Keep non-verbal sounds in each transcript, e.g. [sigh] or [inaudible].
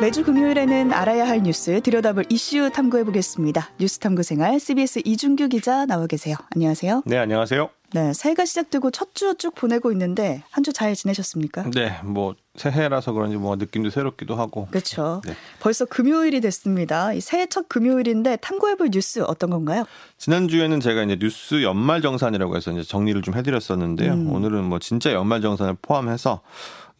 매주 금요일에는 알아야 할 뉴스 들여다볼 이슈 탐구해 보겠습니다. 뉴스 탐구 생활 CBS 이준규 기자 나와 계세요. 안녕하세요. 네, 안녕하세요. 네, 새해가 시작되고 첫 주 쭉 보내고 있는데 한 주 잘 지내셨습니까? 네, 뭐 새해라서 그런지 뭐 느낌도 새롭기도 하고. 그렇죠. 네. 벌써 금요일이 됐습니다. 새해 첫 금요일인데 탐구해볼 뉴스 어떤 건가요? 지난 주에는 제가 이제 뉴스 연말 정산이라고 해서 이제 정리를 좀 해드렸었는데요. 음. 오늘은 뭐 진짜 연말 정산을 포함해서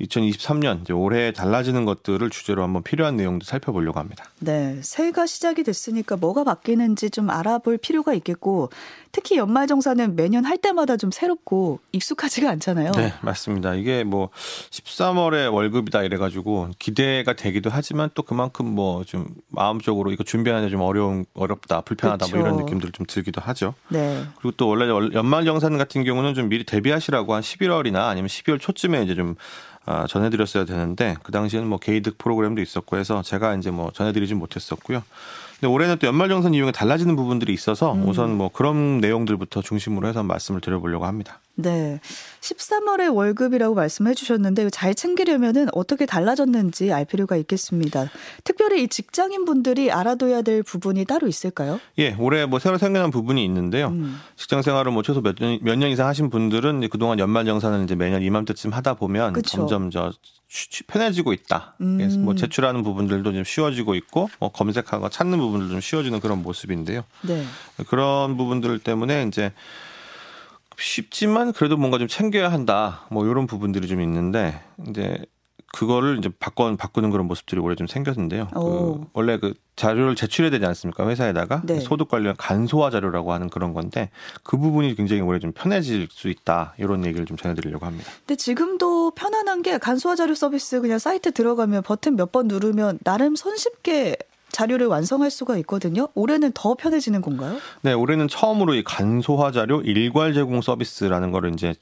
2023년 이제 올해 달라지는 것들을 주제로 한번 필요한 내용도 살펴보려고 합니다. 네, 새해가 시작이 됐으니까 뭐가 바뀌는지 좀 알아볼 필요가 있겠고 특히 연말정산은 매년 할 때마다 좀 새롭고 익숙하지가 않잖아요. 네, 맞습니다. 이게 뭐 13월에 월급이다 이래가지고 기대가 되기도 하지만 또 그만큼 뭐 좀 마음적으로 이거 준비하는데 좀 어려운 어렵다 불편하다 그렇죠. 뭐 이런 느낌들 좀 들기도 하죠. 네. 그리고 또 원래 연말정산 같은 경우는 좀 미리 대비하시라고 한 11월이나 아니면 12월 초쯤에 이제 좀 아, 전해드렸어야 되는데 그 당시에는 뭐 개이득 프로그램도 있었고 해서 제가 이제 뭐 전해드리진 못했었고요. 근데 올해는 또 연말정산 이용에 달라지는 부분들이 있어서 음. 우선 뭐 그런 내용들부터 중심으로 해서 말씀을 드려보려고 합니다. 네. 13월의 월급이라고 말씀해 주셨는데 잘 챙기려면은 어떻게 달라졌는지 알 필요가 있겠습니다. 특별히 이 직장인 분들이 알아둬야 될 부분이 따로 있을까요? 예, 올해 뭐 새로 생겨난 부분이 있는데요. 음. 직장 생활을 뭐 최소 몇 년, 몇 년 이상 하신 분들은 그동안 연말정산을 이제 매년 이맘때쯤 하다 보면 그쵸. 점점 저 편해지고 있다. 음. 그래서 뭐 제출하는 부분들도 좀 쉬워지고 있고 뭐 검색하고 찾는 부분들도 좀 쉬워지는 그런 모습인데요. 네. 그런 부분들 때문에 이제 쉽지만 그래도 뭔가 좀 챙겨야 한다. 뭐 이런 부분들이 좀 있는데 이제 그거를 이제 바꿔 바꾸는 그런 모습들이 올해 좀 생겼는데요. 그 원래 그 자료를 제출해야 되지 않습니까? 회사에다가 네. 소득 관련 간소화 자료라고 하는 그런 건데 그 부분이 굉장히 올해 좀 편해질 수 있다 이런 얘기를 좀 전해드리려고 합니다. 근데 지금도 편안한 게 간소화 자료 서비스 그냥 사이트 들어가면 버튼 몇 번 누르면 나름 손쉽게 자료를 완성할 수가 있거든요. 올해는 더 편해지는 건가요? 네, 올해는 처음으로 이 간소화 자료 일괄 제공 서비스라는 거를 이제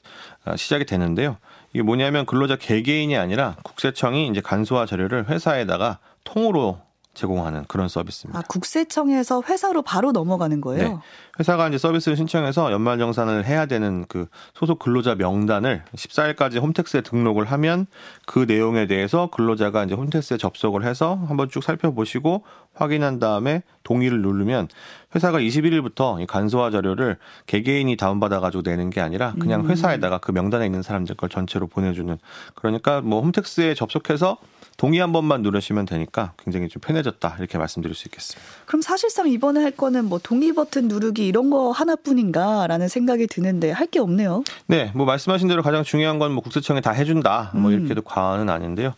아, 시작이 되는데요. 이게 뭐냐면 근로자 개개인이 아니라 국세청이 이제 간소화 자료를 회사에다가 통으로 제공하는 그런 서비스입니다. 아, 국세청에서 회사로 바로 넘어가는 거예요? 네. 회사가 이제 서비스를 신청해서 연말 정산을 해야 되는 그 소속 근로자 명단을 14일까지 홈택스에 등록을 하면 그 내용에 대해서 근로자가 이제 홈택스에 접속을 해서 한번 쭉 살펴보시고 확인한 다음에 동의를 누르면 회사가 21일부터 이 간소화 자료를 개개인이 다운받아가지고 내는 게 아니라 그냥 음. 회사에다가 그 명단에 있는 사람들 걸 전체로 보내주는 그러니까 뭐 홈택스에 접속해서 동의 한 번만 누르시면 되니까 굉장히 좀 편해 졌다 이렇게 말씀드릴 수 있겠습니다. 그럼 사실상 이번에 할 거는 뭐 동의 버튼 누르기 이런 거 하나뿐인가라는 생각이 드는데 할 게 없네요. 네, 뭐 말씀하신 대로 가장 중요한 건 뭐 국세청이 다 해준다 뭐 음. 이렇게도 과언은 아닌데요.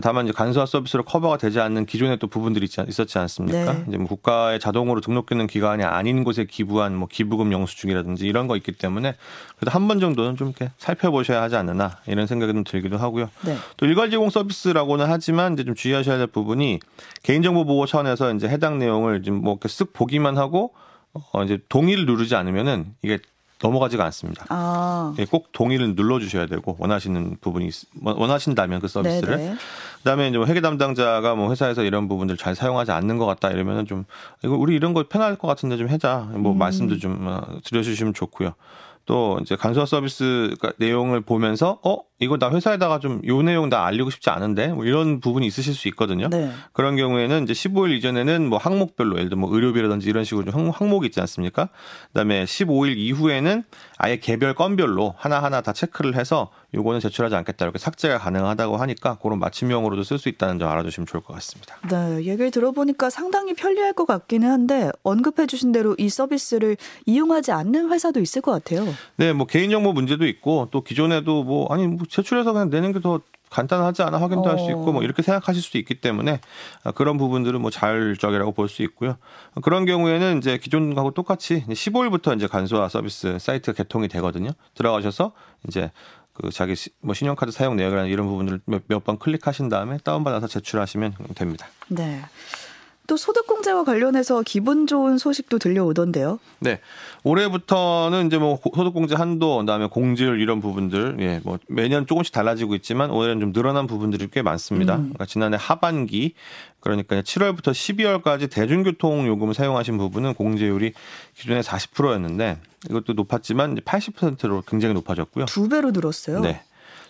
다만 이제 간소화 서비스로 커버가 되지 않는 기존의 또 부분들이 있었지 않습니까? 네. 이제 뭐 국가에 자동으로 등록되는 기관이 아닌 곳에 기부한 뭐 기부금 영수증이라든지 이런 거 있기 때문에 그래도 한 번 정도는 좀 이렇게 살펴보셔야 하지 않느나 이런 생각이 좀 들기도 하고요. 네. 또 일괄 제공 서비스라고는 하지만 이제 좀 주의하셔야 될 부분이 개인정보 보호 차원에서 이제 해당 내용을 좀뭐 이렇게 쓱 보기만 하고 어 이제 동의를 누르지 않으면은 이게 넘어가지가 않습니다. 아. 예, 꼭 동의를 눌러주셔야 되고 원하시는 부분이 원하신다면 그 서비스를 네네. 그다음에 이제 뭐 회계 담당자가 뭐 회사에서 이런 부분들 잘 사용하지 않는 것 같다 이러면은 좀 이거 우리 이런 거 편할 것 같은데 좀 해자 뭐 음. 말씀도 좀 어, 드려주시면 좋고요. 또 이제 간소화 서비스 내용을 보면서 어 이거 나 회사에다가 좀 요 내용 나 알리고 싶지 않은데 뭐 이런 부분이 있으실 수 있거든요. 네. 그런 경우에는 이제 15일 이전에는 뭐 항목별로 예를 들어 뭐 의료비라든지 이런 식으로 좀 항목 있지 않습니까? 그다음에 15일 이후에는 아예 개별 건별로 하나하나 다 체크를 해서 요거는 제출하지 않겠다 이렇게 삭제가 가능하다고 하니까 그런 맞춤형으로도 쓸 수 있다는 점 알아두시면 좋을 것 같습니다. 네, 얘기를 들어보니까 상당히 편리할 것 같기는 한데 언급해 주신 대로 이 서비스를 이용하지 않는 회사도 있을 것 같아요. 네, 뭐 개인정보 문제도 있고 또 기존에도 뭐 아니 뭐 제출해서 그냥 내는 게 더 간단하지 않아 확인도 어. 할수 있고 뭐 이렇게 생각하실 수도 있기 때문에 그런 부분들은 뭐 자율적이라고 볼 수 있고요. 그런 경우에는 이제 기존하고 똑같이 15일부터 이제 간소화 서비스 사이트 개통이 되거든요. 들어가셔서 이제 그 자기 뭐 신용카드 사용 내역이라는 이런 부분들을 몇번 클릭하신 다음에 다운받아서 제출하시면 됩니다. 네. 또 소득공제와 관련해서 기분 좋은 소식도 들려오던데요. 네. 올해부터는 이제 뭐 소득공제 한도, 그다음에 공제율 이런 부분들, 예, 뭐 매년 조금씩 달라지고 있지만 올해는 좀 늘어난 부분들이 꽤 많습니다. 음. 그러니까 지난해 하반기 그러니까 7월부터 12월까지 대중교통 요금을 사용하신 부분은 공제율이 기존에 40%였는데 이것도 높았지만 80%로 굉장히 높아졌고요. 두 배로 늘었어요. 네.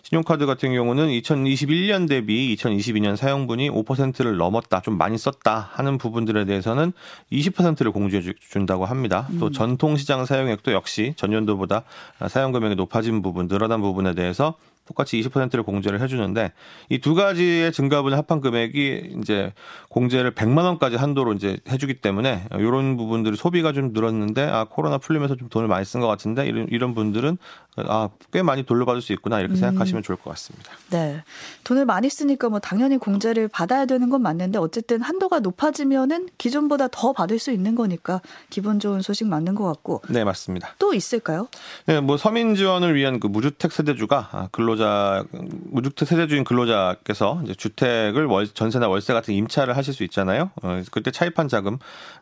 신용카드 같은 경우는 2021년 대비 2022년 사용분이 5%를 넘었다, 좀 많이 썼다 하는 부분들에 대해서는 20%를 공제해 준다고 합니다. 또 음. 전통시장 사용액도 역시 전년도보다 사용 금액이 높아진 부분, 늘어난 부분에 대해서 똑같이 20%를 공제를 해주는데 이 두 가지의 증가분의 합한 금액이 이제 공제를 100만 원까지 한도로 이제 해주기 때문에 이런 부분들이 소비가 좀 늘었는데 아 코로나 풀리면서 좀 돈을 많이 쓴 것 같은데 이런 이런 분들은 아 꽤 많이 돌려받을 수 있구나 이렇게 음. 생각하시면 좋을 것 같습니다. 네, 돈을 많이 쓰니까 뭐 당연히 공제를 받아야 되는 건 맞는데 어쨌든 한도가 높아지면은 기존보다 더 받을 수 있는 거니까 기분 좋은 소식 맞는 것 같고. 네, 맞습니다. 또 있을까요? 네, 뭐 서민 지원을 위한 그 무주택 세대주가 아, 근로 근로자 무주택 세대주인 근로자께서 이제 주택을 월, 전세나 월세 같은 임차를 하실 수 있잖아요. 어, 그때 차입한 자금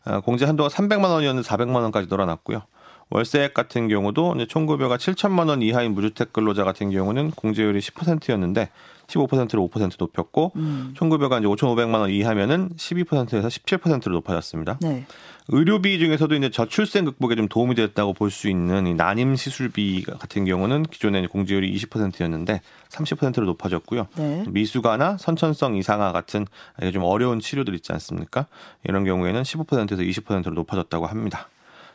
어, 공제 한도가 300만 원이었는데 400만 원까지 늘어났고요. 월세액 같은 경우도 이제 총급여가 7천만 원 이하인 무주택 근로자 같은 경우는 공제율이 10%였는데 15%로 5% 높였고 음. 총급여가 이제 5,500만 원 이하면은 12%에서 17%로 높아졌습니다. 네. 의료비 중에서도 이제 저출생 극복에 좀 도움이 됐다고 볼 수 있는 이 난임 시술비 같은 경우는 기존에 공제율이 20%였는데 30%로 높아졌고요. 네. 미수가나 선천성 이상화 같은 좀 어려운 치료들 있지 않습니까? 이런 경우에는 15%에서 20%로 높아졌다고 합니다.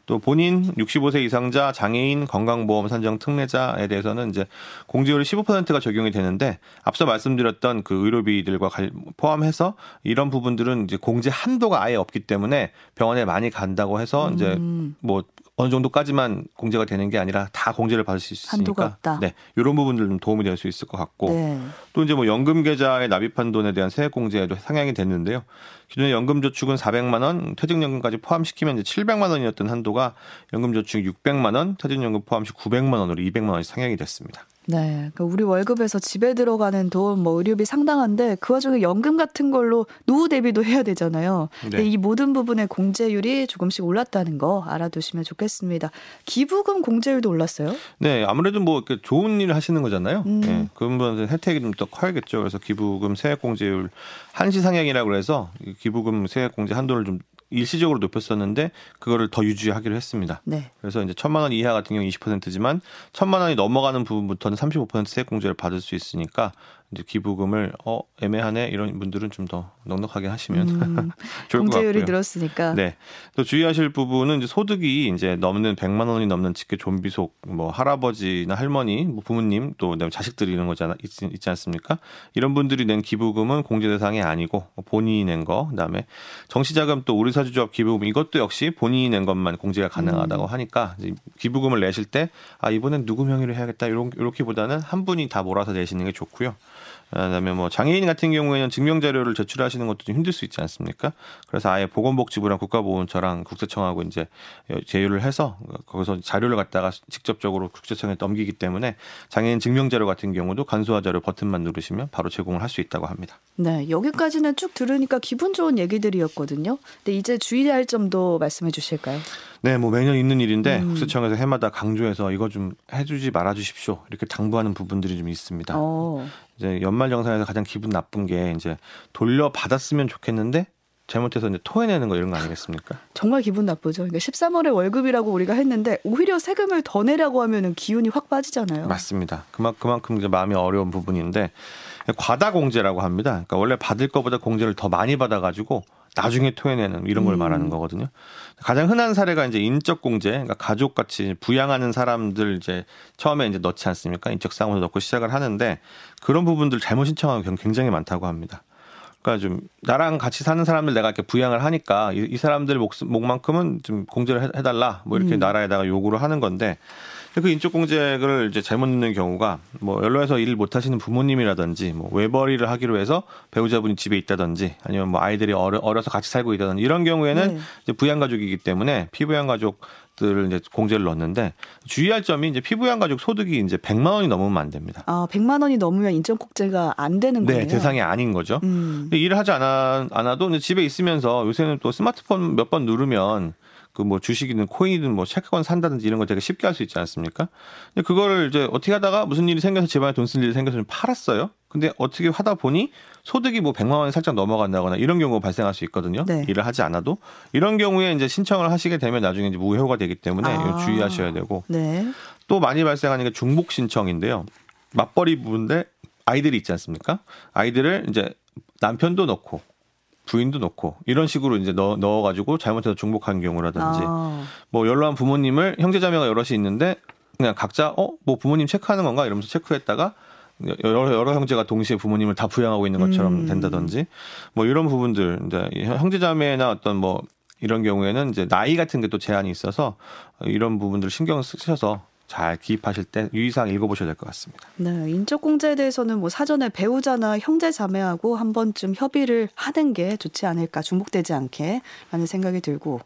또 본인 65세 이상자 장애인 건강보험 산정 특례자에 대해서는 이제 공제율이 15%가 적용이 되는데 앞서 말씀드렸던 그 의료비들과 포함해서 이런 부분들은 이제 공제 한도가 아예 없기 때문에 병원에 많이 간다고 해서 음. 이제 뭐 어느 정도까지만 공제가 되는 게 아니라 다 공제를 받을 수 있으니까 네 이런 부분들 좀 도움이 될 수 있을 것 같고 네. 또 이제 뭐 연금 계좌에 납입한 돈에 대한 세액 공제도 상향이 됐는데요. 기존의 연금 저축은 400만 원, 퇴직연금까지 포함시키면 이제 700만 원이었던 한도가 연금 저축 600만 원, 퇴직연금 포함시 900만 원으로 200만 원이 상향이 됐습니다. 네. 그러니까 우리 월급에서 집에 들어가는 돈, 뭐 의료비 상당한데 그 와중에 연금 같은 걸로 노후 대비도 해야 되잖아요. 네. 근데 이 모든 부분의 공제율이 조금씩 올랐다는 거 알아두시면 좋겠습니다. 기부금 공제율도 올랐어요? 네. 아무래도 뭐 좋은 일을 하시는 거잖아요. 음. 네. 그분은 혜택이 좀 더 커야겠죠. 그래서 기부금 세액 공제율 한시 상향이라고 그래서 기부금 세액 공제 한도를 좀 일시적으로 높였었는데 그거를 더 유지하기로 했습니다. 네. 그래서 이제 천만 원 이하 같은 경우 20%지만 천만 원이 넘어가는 부분부터는 35% 세액 공제를 받을 수 있으니까 이제 기부금을 어 애매하네 이런 분들은 좀 더 넉넉하게 하시면 음, [laughs] 좋을 것 같고요. 공제율이 늘었으니까. 네. 또 주의하실 부분은 이제 소득이 이제 넘는 100만 원이 넘는 직계 좀비속 뭐 할아버지나 할머니, 뭐 부모님 또 자식들이 이런 거잖아 있지, 있지 않습니까? 이런 분들이 낸 기부금은 공제 대상이 아니고 본인이 낸 거, 그다음에 정시자금 또 우리 사주조합 기부금 이것도 역시 본인이 낸 것만 공제가 가능하다고 음. 하니까 기부금을 내실 때 아 이번엔 누구 명의로 해야겠다 이런 이렇게보다는 한 분이 다 몰아서 내시는 게 좋고요. 그다음에 뭐 장애인 같은 경우에는 증명 자료를 제출하시는 것도 좀 힘들 수 있지 않습니까? 그래서 아예 보건복지부랑 국가보훈처랑 국세청하고 이제 제휴를 해서 거기서 자료를 갖다가 직접적으로 국세청에 넘기기 때문에 장애인 증명 자료 같은 경우도 간소화 자료 버튼만 누르시면 바로 제공을 할 수 있다고 합니다. 네, 여기까지는 쭉 들으니까 기분 좋은 얘기들이었거든요. 근데 이제 주의할 점도 말씀해 주실까요? 네, 뭐 매년 있는 일인데 음. 국세청에서 해마다 강조해서 이거 좀 해주지 말아주십시오 이렇게 당부하는 부분들이 좀 있습니다. 오. 어. 이제 연말 정산에서 가장 기분 나쁜 게 이제 돌려 받았으면 좋겠는데 잘못해서 이제 토해내는 거 이런 거 아니겠습니까? [laughs] 정말 기분 나쁘죠. 그러니까 13월에 월급이라고 우리가 했는데 오히려 세금을 더 내라고 하면은 기운이 확 빠지잖아요. 맞습니다. 그만 그만큼 이제 마음이 어려운 부분인데 과다 공제라고 합니다. 그러니까 원래 받을 것보다 공제를 더 많이 받아가지고 나중에 토해내는 이런 걸 음. 말하는 거거든요. 가장 흔한 사례가 이제 인적 공제, 그러니까 가족 같이 부양하는 사람들 이제 처음에 이제 넣지 않습니까? 인적 사항으로 넣고 시작을 하는데 그런 부분들 잘못 신청하는 경우 굉장히 많다고 합니다. 그러니까 좀 나랑 같이 사는 사람들 내가 이렇게 부양을 하니까 이, 이 사람들 목, 목만큼은 좀 공제를 해, 달라 뭐 이렇게 음. 나라에다가 요구를 하는 건데 그 인적 공제를 이제 잘못 넣는 경우가 뭐 연로해서 일을 못 하시는 부모님이라든지 뭐 외벌이를 하기로 해서 배우자분이 집에 있다든지 아니면 뭐 아이들이 어려, 어려서 같이 살고 있다든지 이런 경우에는 네. 이제 부양 가족이기 때문에 피부양 가족 들을 이제 공제를 넣었는데 주의할 점이 이제 피부양 가족 소득이 이제 100만 원이 넘으면 안 됩니다. 아, 100만 원이 넘으면 인적 공제가 안 되는 네, 거예요. 네, 대상이 아닌 거죠. 음. 근데 일을 하지 않아 않아도 집에 있으면서 요새는 또 스마트폰 몇 번 누르면 그뭐 주식이든 코인이든 뭐 채권 산다든지 이런 거 되게 쉽게 할 수 있지 않습니까? 근데 그거를 이제 어떻게 하다가 무슨 일이 생겨서 집안에 돈 쓸 일이 생겨서 좀 팔았어요. 근데 어떻게 하다 보니 소득이 뭐 100만 원이 살짝 넘어간다거나 이런 경우가 발생할 수 있거든요. 네. 일을 하지 않아도 이런 경우에 이제 신청을 하시게 되면 나중에 이제 무효가 되기 때문에 아. 주의하셔야 되고 네. 또 많이 발생하는 게 중복 신청인데요. 맞벌이 부부인데 아이들이 있지 않습니까? 아이들을 이제 남편도 넣고 부인도 넣고 이런 식으로 이제 넣어, 넣어가지고 잘못해서 중복한 경우라든지 아. 뭐 연로한 부모님을 형제자매가 여럿이 있는데 그냥 각자 어 뭐 부모님 체크하는 건가 이러면서 체크했다가 여러, 여러 형제가 동시에 부모님을 다 부양하고 있는 것처럼 음. 된다든지 뭐 이런 부분들 이제 형제자매나 어떤 뭐 이런 경우에는 이제 나이 같은 게 또 제한이 있어서 이런 부분들 신경 쓰셔서 잘 기입하실 때 유의사항 읽어보셔야 될 것 같습니다. 네, 인적 공제에 대해서는 뭐 사전에 배우자나 형제 자매하고 한 번쯤 협의를 하는 게 좋지 않을까 중복되지 않게라는 생각이 들고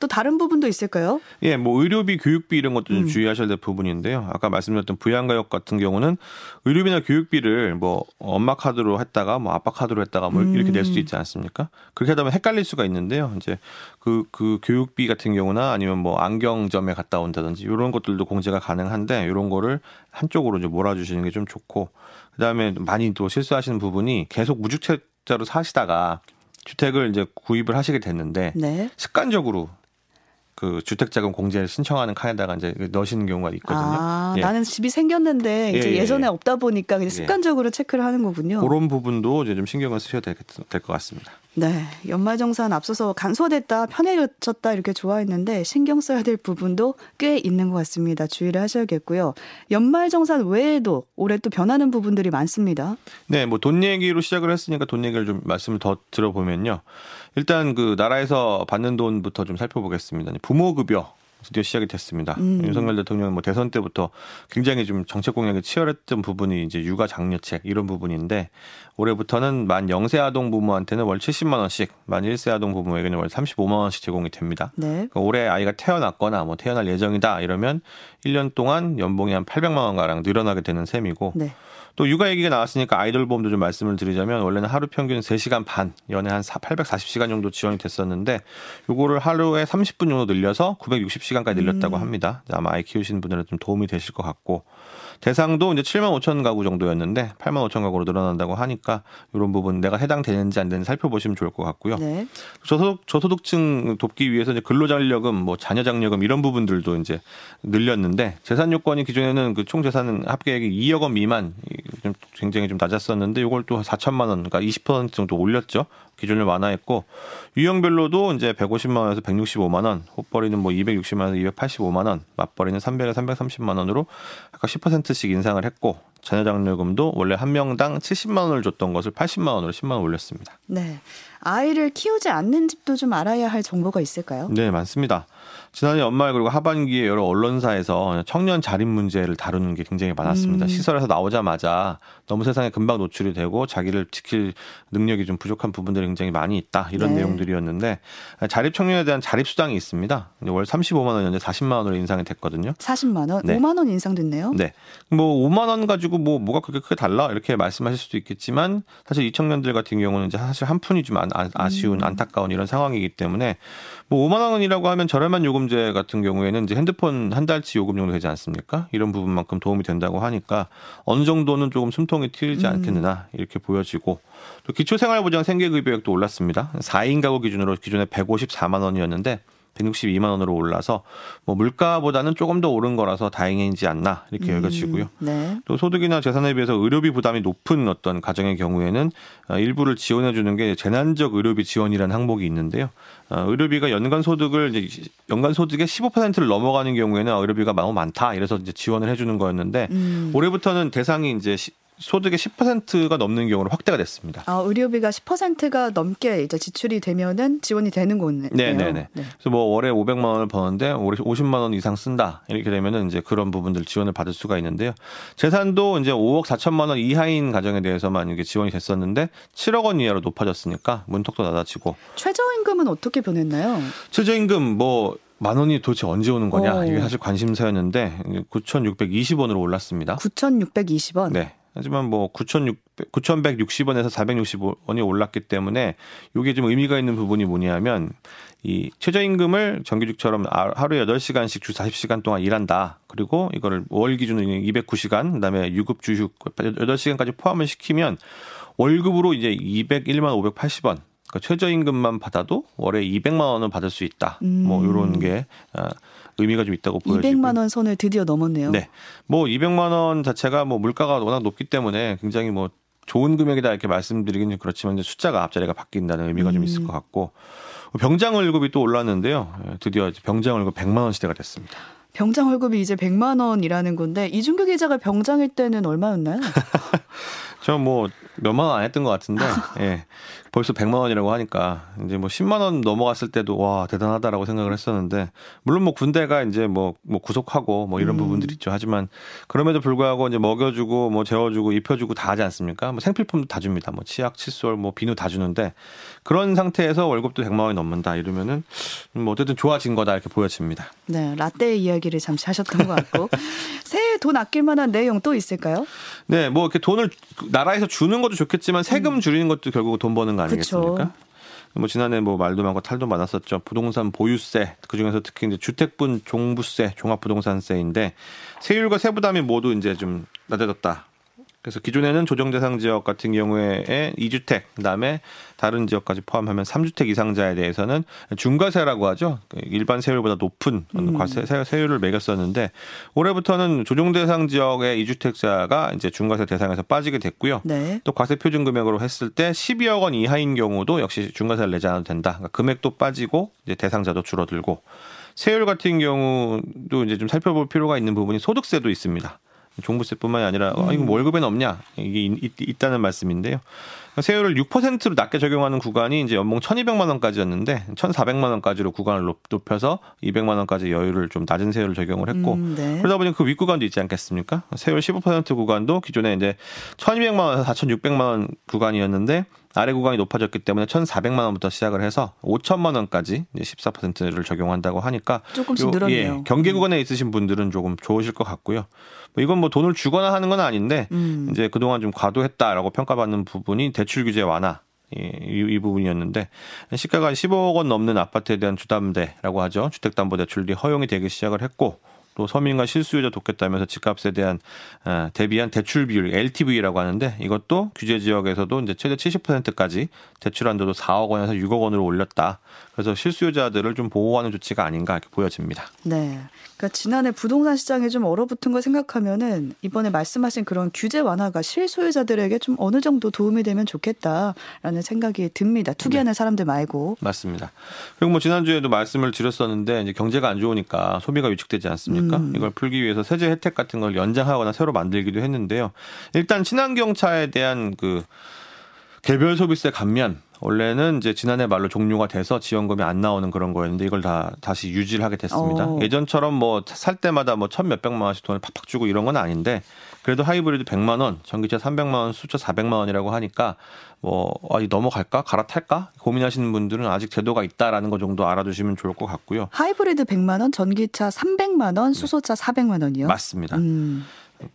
또 다른 부분도 있을까요? 예, 뭐 의료비, 교육비 이런 것도 좀 음. 주의하셔야 될 부분인데요. 아까 말씀드렸던 부양가역 같은 경우는 의료비나 교육비를 뭐 엄마 카드로 했다가 뭐 아빠 카드로 했다가 뭐 이렇게 낼 수도 음. 있지 않습니까? 그렇게 하다 보면 헷갈릴 수가 있는데요. 이제 그, 그 교육비 같은 경우나 아니면 뭐 안경점에 갔다 온다든지 이런 것들도 공제가 가능한데 이런 거를 한쪽으로 이제 몰아주시는 게 좀 좋고 그다음에 많이 또 실수하시는 부분이 계속 무주택자로 사시다가 주택을 이제 구입을 하시게 됐는데 네. 습관적으로 그 주택자금 공제를 신청하는 칸에다가 이제 넣으시는 경우가 있거든요. 아, 예. 나는 집이 생겼는데 이제 예, 전에 예. 없다 보니까 그냥 예. 습관적으로 체크를 하는 거군요. 그런 부분도 이제 좀 신경을 쓰셔야 될 것 같습니다. 네. 연말정산 앞서서 간소화됐다, 편해졌다 이렇게 좋아했는데 신경 써야 될 부분도 꽤 있는 것 같습니다. 주의를 하셔야겠고요. 연말정산 외에도 올해 또 변하는 부분들이 많습니다. 네. 뭐 돈 얘기로 시작을 했으니까 돈 얘기를 좀 말씀을 더 들어보면요. 일단 그 나라에서 받는 돈부터 좀 살펴보겠습니다. 부모 급여 드디어 시작이 됐습니다. 음. 윤석열 대통령은 뭐 대선 때부터 굉장히 좀 정책 공약이 치열했던 부분이 이제 육아 장려책 이런 부분인데 올해부터는 만 0세 아동 부모한테는 월 70만 원씩, 만 1세 아동 부모에게는 월 35만 원씩 제공이 됩니다. 네. 그러니까 올해 아이가 태어났거나 뭐 태어날 예정이다 이러면 1년 동안 연봉이 한 800만 원 가량 늘어나게 되는 셈이고 네. 또 육아 얘기가 나왔으니까 아이돌 보험도 좀 말씀을 드리자면 원래는 하루 평균 3시간 반, 연에 한 840시간 정도 지원이 됐었는데 요거를 하루에 30분 정도 늘려서 960시간까지 늘렸다고 음. 합니다. 아마 아이 키우시는 분들은 좀 도움이 되실 것 같고 대상도 이제 7만 5천 가구 정도였는데 8만 5천 가구로 늘어난다고 하니까 이런 부분 내가 해당되는지 안 되는지 살펴보시면 좋을 것 같고요. 네. 저소득 저소득층 돕기 위해서 이제 근로장려금, 뭐 자녀장려금 이런 부분들도 이제 늘렸는데 재산 요건이 기존에는 그 총 재산 합계액이 2억 원 미만 좀 굉장히 좀 낮았었는데 이걸 또 4천만 원, 그러니까 20% 정도 올렸죠. 기준을 완화했고 유형별로도 이제 150만 원에서 165만 원, 홑벌이는 뭐 260만 원에서 285만 원, 맞벌이는 300에서 330만 원으로 각각 10%씩 인상을 했고 자녀장려금도 원래 한 명당 70만 원을 줬던 것을 80만 원으로 10만 원 올렸습니다. 네. 아이를 키우지 않는 집도 좀 알아야 할 정보가 있을까요? 네, 많습니다. 지난해 연말 그리고 하반기에 여러 언론사에서 청년 자립 문제를 다루는 게 굉장히 많았습니다. 음. 시설에서 나오자마자 너무 세상에 금방 노출이 되고 자기를 지킬 능력이 좀 부족한 부분들이 굉장히 많이 있다 이런 네. 내용들이었는데 자립 청년에 대한 자립 수당이 있습니다. 월 35만 원이었는데 40만 원으로 인상이 됐거든요. 40만 원, 네. 5만 원 인상됐네요. 네, 뭐 5만 원 가지고 뭐 뭐가 그렇게 크게 달라 이렇게 말씀하실 수도 있겠지만 사실 이 청년들 같은 경우는 이제 사실 한 푼이 좀 아, 아쉬운 음. 안타까운 이런 상황이기 때문에 뭐 5만 원이라고 하면 저렴한 요금제 같은 경우에는 이제 핸드폰 한 달치 요금 정도 되지 않습니까? 이런 부분만큼 도움이 된다고 하니까 어느 정도는 조금 숨통이 트이지 음. 않겠느냐 이렇게 보여지고 또 기초생활보장 생계급여액도 올랐습니다. 4인 가구 기준으로 기존에 154만 원이었는데 162만 원으로 올라서 뭐 물가보다는 조금 더 오른 거라서 다행이지 않나 이렇게 음, 여겨지고요. 네. 또 소득이나 재산에 비해서 의료비 부담이 높은 어떤 가정의 경우에는 어, 일부를 지원해 주는 게 재난적 의료비 지원이라는 항목이 있는데요. 어, 의료비가 연간 소득을 이제 연간 소득의 15%를 넘어가는 경우에는 의료비가 너무 많다 이래서 이제 지원을 해주는 거였는데 음. 올해부터는 대상이 이제 소득의 10%가 넘는 경우로 확대가 됐습니다. 아, 의료비가 10%가 넘게 이제 지출이 되면은 지원이 되는 거네요. 네, 네, 네. 그래서 뭐 월에 500만 원을 버는데 올해 50만 원 이상 쓴다. 이렇게 되면은 이제 그런 부분들 지원을 받을 수가 있는데요. 재산도 이제 5억 4천만 원 이하인 가정에 대해서만 이게 지원이 됐었는데 7억 원 이하로 높아졌으니까 문턱도 낮아지고 최저임금은 어떻게 변했나요? 최저임금 뭐만 원이 도대체 언제 오는 거냐 오. 이게 사실 관심사였는데 9,620원으로 올랐습니다. 9,620원. 네. 하지만 뭐 9,600, 9,160원에서 460원이 올랐기 때문에 이게 좀 의미가 있는 부분이 뭐냐면 이 최저임금을 정규직처럼 아, 하루에 8시간씩 주 40시간 동안 일한다. 그리고 이거를 월 기준으로 209시간, 그다음에 유급 주휴 8시간까지 포함을 시키면 월급으로 이제 201만 580원 그러니까 최저임금만 받아도 월에 200만 원을 받을 수 있다. 뭐 음. 뭐 이런 게 아, 의미가 좀 있다고 보여지고 200만 원 선을 드디어 넘었네요. 네. 뭐 200만 원 자체가 뭐 물가가 워낙 높기 때문에 굉장히 뭐 좋은 금액이다 이렇게 말씀드리긴 좀 그렇지만 이제 숫자가 앞자리가 바뀐다는 의미가 음. 좀 있을 것 같고 병장 월급이 또 올랐는데요. 예, 드디어 병장 월급 100만 원 시대가 됐습니다. 병장 월급이 이제 100만 원이라는 건데 이준규 기자가 병장일 때는 얼마였나요? [laughs] 저 뭐 몇만 원 안 했던 것 같은데 [laughs] 예. 벌써 100만 원이라고 하니까 이제 뭐 10만 원 넘어갔을 때도 와 대단하다라고 생각을 했었는데 물론 뭐 군대가 이제 뭐, 뭐 구속하고 뭐 이런 음. 부분들이 있죠. 하지만 그럼에도 불구하고 이제 먹여주고 뭐 재워주고 입혀주고 다 하지 않습니까? 뭐 생필품도 다 줍니다. 뭐 치약, 칫솔, 뭐 비누 다 주는데 그런 상태에서 월급도 100만 원이 넘는다 이러면은 뭐 어쨌든 좋아진 거다 이렇게 보여집니다. 네, 라떼 이야기를 잠시 하셨던 것 같고 [laughs] 새해 돈 아낄 만한 내용 또 있을까요? 네, 뭐 이렇게 돈을 나라에서 주는 것도 좋겠지만 세금 음. 줄이는 것도 결국 돈 버는 거 아니겠습니까? 그쵸. 뭐 지난해 뭐 말도 많고 탈도 많았었죠. 부동산 보유세 그 중에서 특히 이제 주택분 종부세, 종합부동산세인데 세율과 세부담이 모두 이제 좀 낮아졌다. 그래서 기존에는 조정 대상 지역 같은 경우에 2주택 그다음에 다른 지역까지 포함하면 3주택 이상자에 대해서는 중과세라고 하죠. 그 일반 세율보다 높은 음. 과세 세율을 매겼었는데 올해부터는 조정 대상 지역의 2주택자가 이제 중과세 대상에서 빠지게 됐고요. 네. 또 과세 표준 금액으로 했을 때 12억 원 이하인 경우도 역시 중과세를 내지 않아도 된다. 그러니까 금액도 빠지고 이제 대상자도 줄어들고 세율 같은 경우도 이제 좀 살펴볼 필요가 있는 부분이 소득세도 있습니다. 종부세뿐만이 아니라 음. 아, 이거 뭐 월급에는 없냐 이게 있, 있다는 말씀인데요. 세율을 6%로 낮게 적용하는 구간이 이제 연봉 1,200만 원까지였는데 1,400만 원까지로 구간을 높여서 200만 원까지 여유를 좀 낮은 세율을 적용을 했고 음, 네. 그러다 보니 그 윗구간도 있지 않겠습니까? 세율 15% 구간도 기존에 이제 1,200만 원에서 4,600만 원 구간이었는데 아래 구간이 높아졌기 때문에 1,400만 원부터 시작을 해서 5천만 원까지 이제 14%를 적용한다고 하니까 조금씩 늘었네요. 예, 경계 음. 구간에 있으신 분들은 조금 좋으실 것 같고요. 뭐 이건 뭐 돈을 주거나 하는 건 아닌데 음. 이제 그동안 좀 과도했다라고 평가받는 부분이 대출 규제 완화 예, 이, 이 부분이었는데 시가가 15억 원 넘는 아파트에 대한 주담대라고 하죠. 주택담보대출이 허용이 되기 시작을 했고 또 서민과 실수요자 돕겠다면서 집값에 대한 어, 대비한 대출 비율 LTV라고 하는데 이것도 규제 지역에서도 이제 최대 70%까지 대출 한도도 4억 원에서 6억 원으로 올렸다. 그래서 실수요자들을 좀 보호하는 조치가 아닌가 이렇게 보여집니다. 네. 그러니까 지난해 부동산 시장이 좀 얼어붙은 걸 생각하면은 이번에 말씀하신 그런 규제 완화가 실소유자들에게 좀 어느 정도 도움이 되면 좋겠다라는 생각이 듭니다. 투기하는 네. 사람들 말고. 맞습니다. 그리고 뭐 지난주에도 말씀을 드렸었는데 이제 경제가 안 좋으니까 소비가 위축되지 않습니까? 음. 이걸 풀기 위해서 세제 혜택 같은 걸 연장하거나 새로 만들기도 했는데요. 일단 친환경차에 대한 그 개별 소비세 감면 원래는 이제 지난해 말로 종료가 돼서 지원금이 안 나오는 그런 거였는데 이걸 다 다시 유지를 하게 됐습니다. 오. 어. 예전처럼 뭐 살 때마다 뭐 천 몇백만 원씩 돈을 팍팍 주고 이런 건 아닌데 그래도 하이브리드 100만 원, 전기차 300만 원, 수차 400만 원이라고 하니까 뭐 아, 넘어갈까? 갈아탈까? 고민하시는 분들은 아직 제도가 있다라는 거 정도 알아두시면 좋을 것 같고요. 하이브리드 100만 원, 전기차 300만 원, 수소차 네. 400만 원이요? 맞습니다. 음.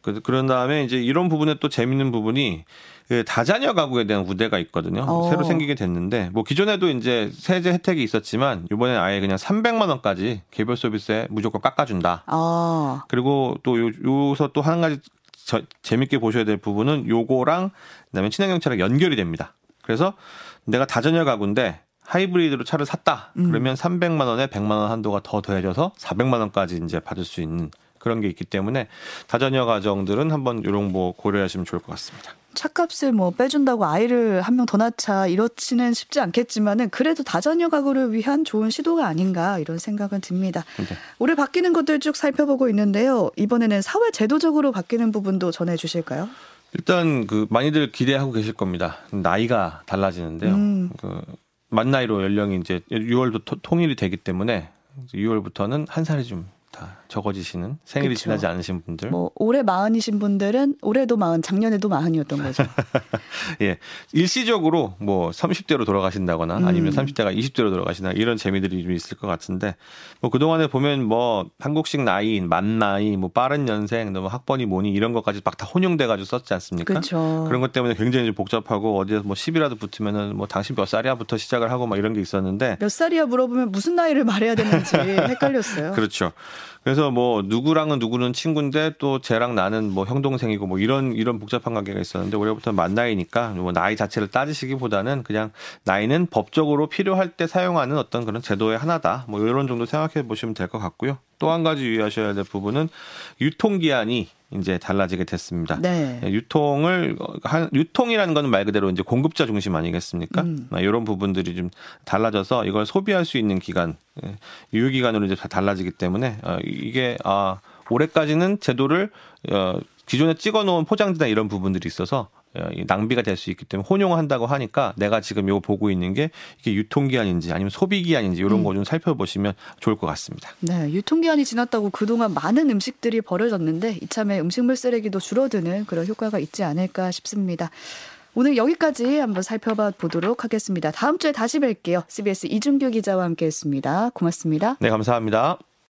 그, 그런 다음에 이제 이런 부분에 또 재밌는 부분이 그 다자녀 가구에 대한 우대가 있거든요. 어. 새로 생기게 됐는데 뭐 기존에도 이제 세제 혜택이 있었지만 이번에 아예 그냥 300만 원까지 개별 서비스에 무조건 깎아준다. 어. 그리고 또 요, 요서 또 한 가지 저, 재밌게 보셔야 될 부분은 요거랑 그다음에 친환경 차랑 연결이 됩니다. 그래서 내가 다자녀 가구인데 하이브리드로 차를 샀다. 음. 그러면 300만 원에 100만 원 한도가 더 더해져서 400만 원까지 이제 받을 수 있는 그런 게 있기 때문에 다자녀 가정들은 한번 이런 거 고려하시면 좋을 것 같습니다. 차값을 뭐 빼준다고 아이를 한 명 더 낳자 이렇지는 쉽지 않겠지만은 그래도 다자녀 가구를 위한 좋은 시도가 아닌가 이런 생각은 듭니다. 네. 올해 바뀌는 것들 쭉 살펴보고 있는데요. 이번에는 사회 제도적으로 바뀌는 부분도 전해 주실까요? 일단 그 많이들 기대하고 계실 겁니다. 나이가 달라지는데요. 음. 그 만 나이로 연령이 이제 6월부터 통일이 되기 때문에 6월부터는 한 살이 좀 다 적어지시는 생일이 그쵸. 지나지 않으신 분들. 뭐 올해 마흔이신 분들은 올해도 마흔, 작년에도 마흔이었던 거죠. [laughs] 예, 일시적으로 뭐 30대로 돌아가신다거나 음. 아니면 30대가 20대로 돌아가시나 이런 재미들이 좀 있을 것 같은데 뭐그 동안에 보면 뭐 한국식 나이, 만 나이, 뭐 빠른 연생, 뭐 학번이 뭐니 이런 것까지 막 다 혼용돼가지고 썼지 않습니까? 그쵸. 그런 것 때문에 굉장히 복잡하고 어디에서 뭐 10이라도 붙으면은 뭐 당신 몇 살이야부터 시작을 하고 막 이런 게 있었는데 몇 살이야 물어보면 무슨 나이를 말해야 되는지 [laughs] 헷갈렸어요. 그렇죠. 그래서 뭐 누구랑은 누구는 친구인데 또 쟤랑 나는 뭐 형동생이고 뭐 이런 이런 복잡한 관계가 있었는데 올해부터 만 나이니까 뭐 나이 자체를 따지시기보다는 그냥 나이는 법적으로 필요할 때 사용하는 어떤 그런 제도의 하나다. 뭐 이런 정도 생각해 보시면 될 것 같고요. 또 한 가지 유의하셔야 될 부분은 유통기한이 이제 달라지게 됐습니다. 네. 유통을 한 유통이라는 거는 말 그대로 이제 공급자 중심 아니겠습니까? 음. 이런 아, 부분들이 좀 달라져서 이걸 소비할 수 있는 기간, 예, 유효 기간으로 이제 달라지기 때문에 어, 이게 아 올해까지는 제도를 어 기존에 찍어놓은 포장지나 이런 부분들이 있어서 어, 낭비가 될 수 있기 때문에 혼용한다고 하니까 내가 지금 요 보고 있는 게 이게 유통기한인지 아니면 소비기한인지 이런 음. 거좀 살펴보시면 좋을 것 같습니다. 네, 유통기한이 지났다고 그동안 많은 음식들이 버려졌는데 이참에 음식물 쓰레기도 줄어드는 그런 효과가 있지 않을까 싶습니다. 오늘 여기까지 한번 살펴봐 보도록 하겠습니다. 다음 주에 다시 뵐게요. CBS 이준규 기자와 함께했습니다. 고맙습니다. 네, 감사합니다.